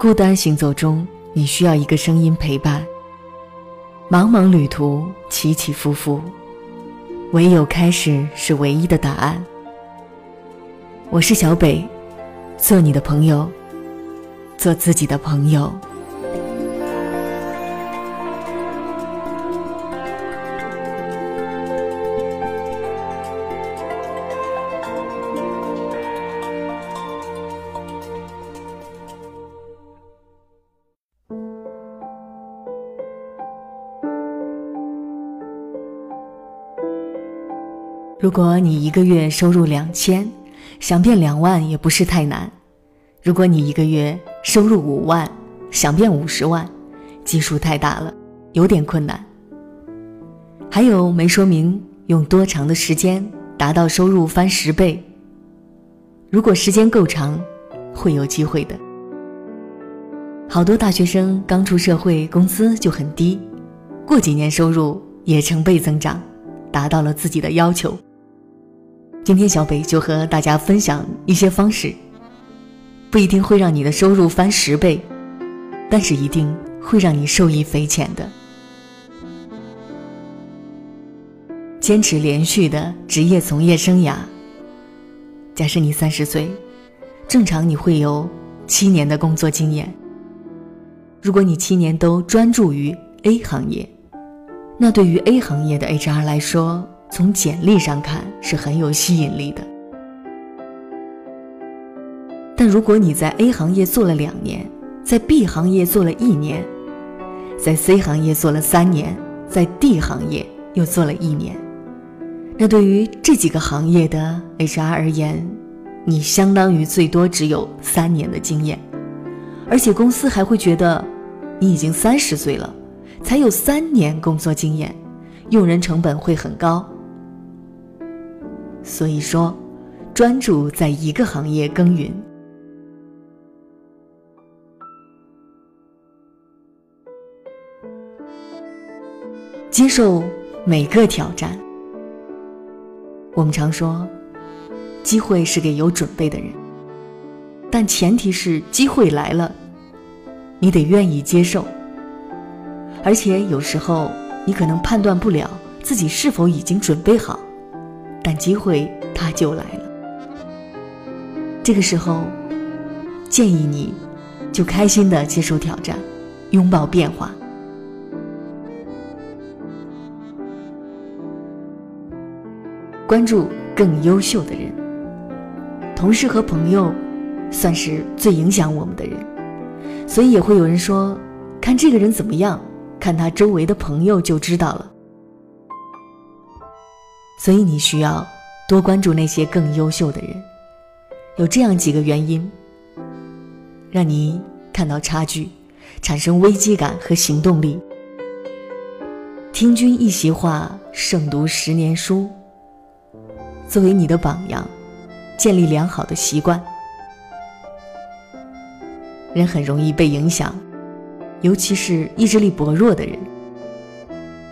孤单行走中，你需要一个声音陪伴。茫茫旅途，起起伏伏，唯有开始是唯一的答案。我是小北，做你的朋友，做自己的朋友。如果你一个月收入两千，想变两万也不是太难；如果你一个月收入五万，想变五十万，基数太大了，有点困难。还有没说明用多长的时间达到收入翻十倍。如果时间够长，会有机会的。好多大学生刚出社会，工资就很低，过几年收入也成倍增长，达到了自己的要求。今天小北就和大家分享一些方式，不一定会让你的收入翻十倍，但是一定会让你受益匪浅的。坚持连续的职业从业生涯。假设你三十岁，正常你会有七年的工作经验。如果你七年都专注于 A 行业，那对于 A 行业的 HR 来说，从简历上看是很有吸引力的，但如果你在 A 行业做了两年，在 B 行业做了一年，在 C 行业做了三年，在 D 行业又做了一年，那对于这几个行业的 HR 而言，你相当于最多只有三年的经验，而且公司还会觉得你已经三十岁了，才有三年工作经验，用人成本会很高。所以说，专注在一个行业耕耘，接受每个挑战。我们常说，机会是给有准备的人，但前提是机会来了，你得愿意接受。而且有时候，你可能判断不了自己是否已经准备好。但机会它就来了。这个时候，建议你，就开心的接受挑战，拥抱变化，关注更优秀的人。同事和朋友，算是最影响我们的人，所以也会有人说，看这个人怎么样，看他周围的朋友就知道了。所以你需要多关注那些更优秀的人，有这样几个原因，让你看到差距，产生危机感和行动力。听君一席话，胜读十年书。作为你的榜样，建立良好的习惯。人很容易被影响，尤其是意志力薄弱的人。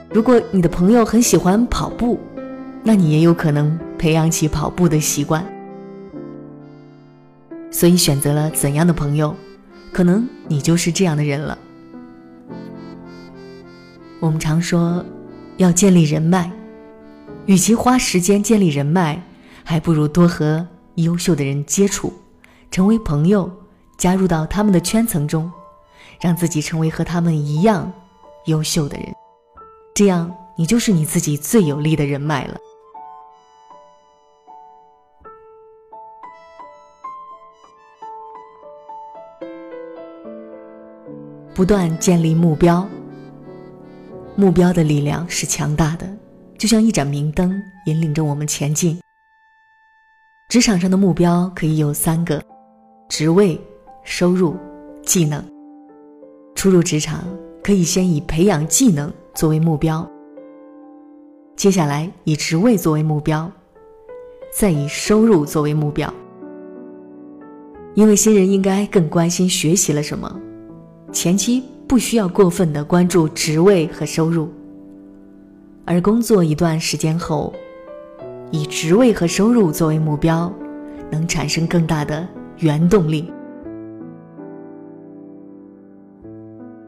如果你的朋友很喜欢跑步，那你也有可能培养起跑步的习惯，所以选择了怎样的朋友，可能你就是这样的人了。我们常说要建立人脉，与其花时间建立人脉，还不如多和优秀的人接触，成为朋友，加入到他们的圈层中，让自己成为和他们一样优秀的人，这样你就是你自己最有力的人脉了。不断建立目标，目标的力量是强大的，就像一盏明灯，引领着我们前进。职场上的目标可以有三个：职位、收入、技能。初入职场，可以先以培养技能作为目标，接下来以职位作为目标，再以收入作为目标。因为新人应该更关心学习了什么。前期不需要过分的关注职位和收入，而工作一段时间后，以职位和收入作为目标，能产生更大的原动力。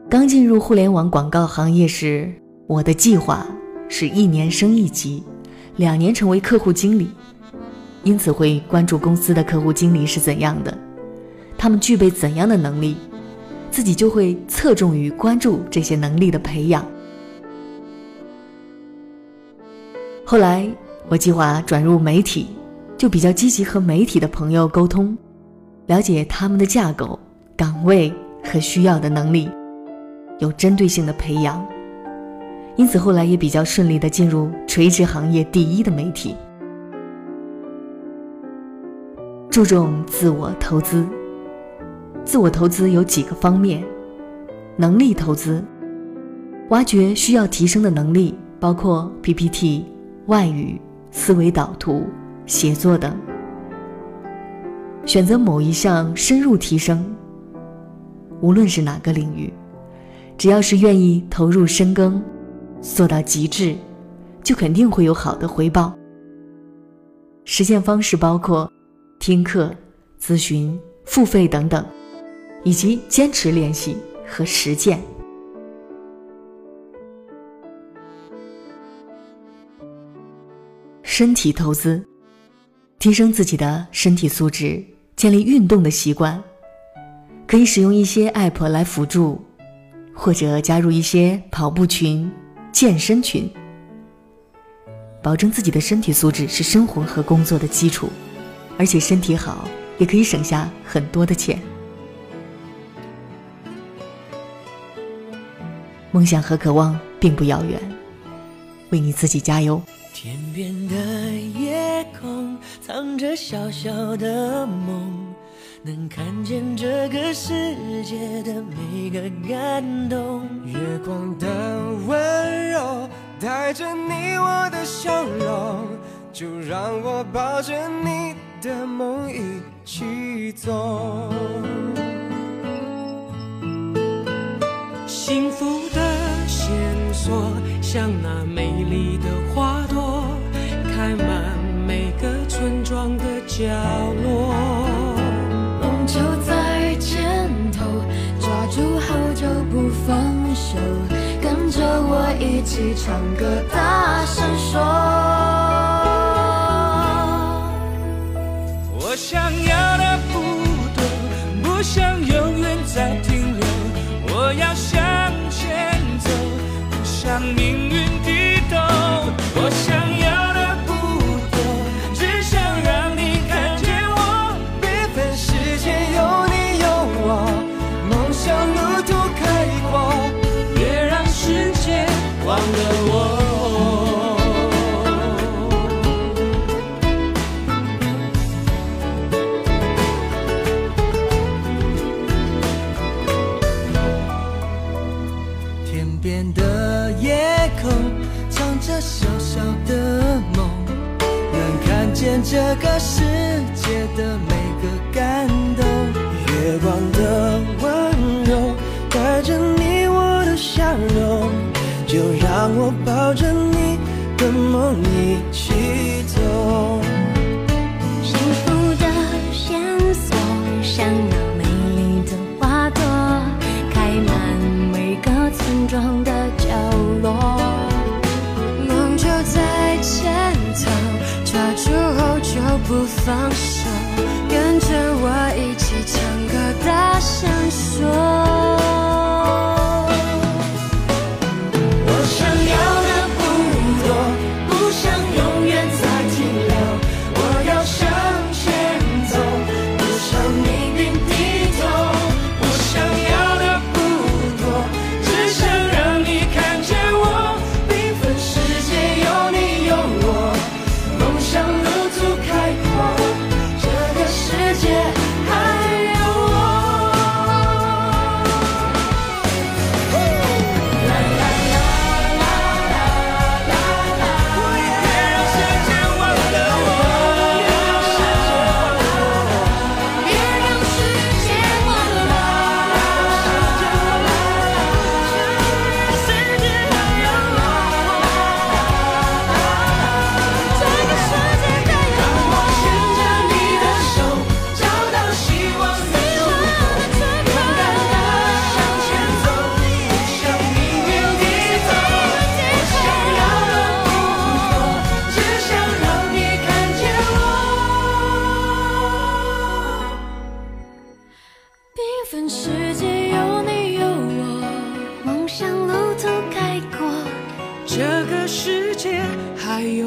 刚进入互联网广告行业时，我的计划是一年升一级，两年成为客户经理，因此会关注公司的客户经理是怎样的，他们具备怎样的能力，自己就会侧重于关注这些能力的培养。后来我计划转入媒体，就比较积极和媒体的朋友沟通，了解他们的架构、岗位和需要的能力，有针对性的培养。因此后来也比较顺利的进入垂直行业第一的媒体。注重自我投资。自我投资有几个方面：能力投资，挖掘需要提升的能力，包括 PPT。外语、思维导图、写作等，选择某一项深入提升。无论是哪个领域，只要是愿意投入深耕，做到极致，就肯定会有好的回报。实现方式包括听课、咨询、付费等等，以及坚持练习和实践。身体投资，提升自己的身体素质，建立运动的习惯，可以使用一些 app 来辅助，或者加入一些跑步群、健身群。保证自己的身体素质是生活和工作的基础，而且身体好也可以省下很多的钱。梦想和渴望并不遥远，为你自己加油。天边的夜空藏着小小的梦，能看见这个世界的每个感动。月光的温柔带着你我的笑容，就让我抱着你的梦一起走。幸福像那美丽的花朵。开满每个村庄的角落，梦就在肩头，抓住后就不放手，跟着我一起唱歌，大声说。边的夜空，藏着小小的梦，能看见这个世界的每个感动，月光的温柔带着你我的笑容，就让我抱着你的梦一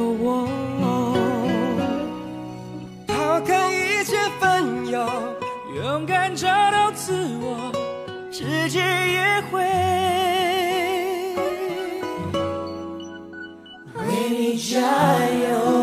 我。抛开一切纷扰，勇敢找到自我，世界也会为你加油。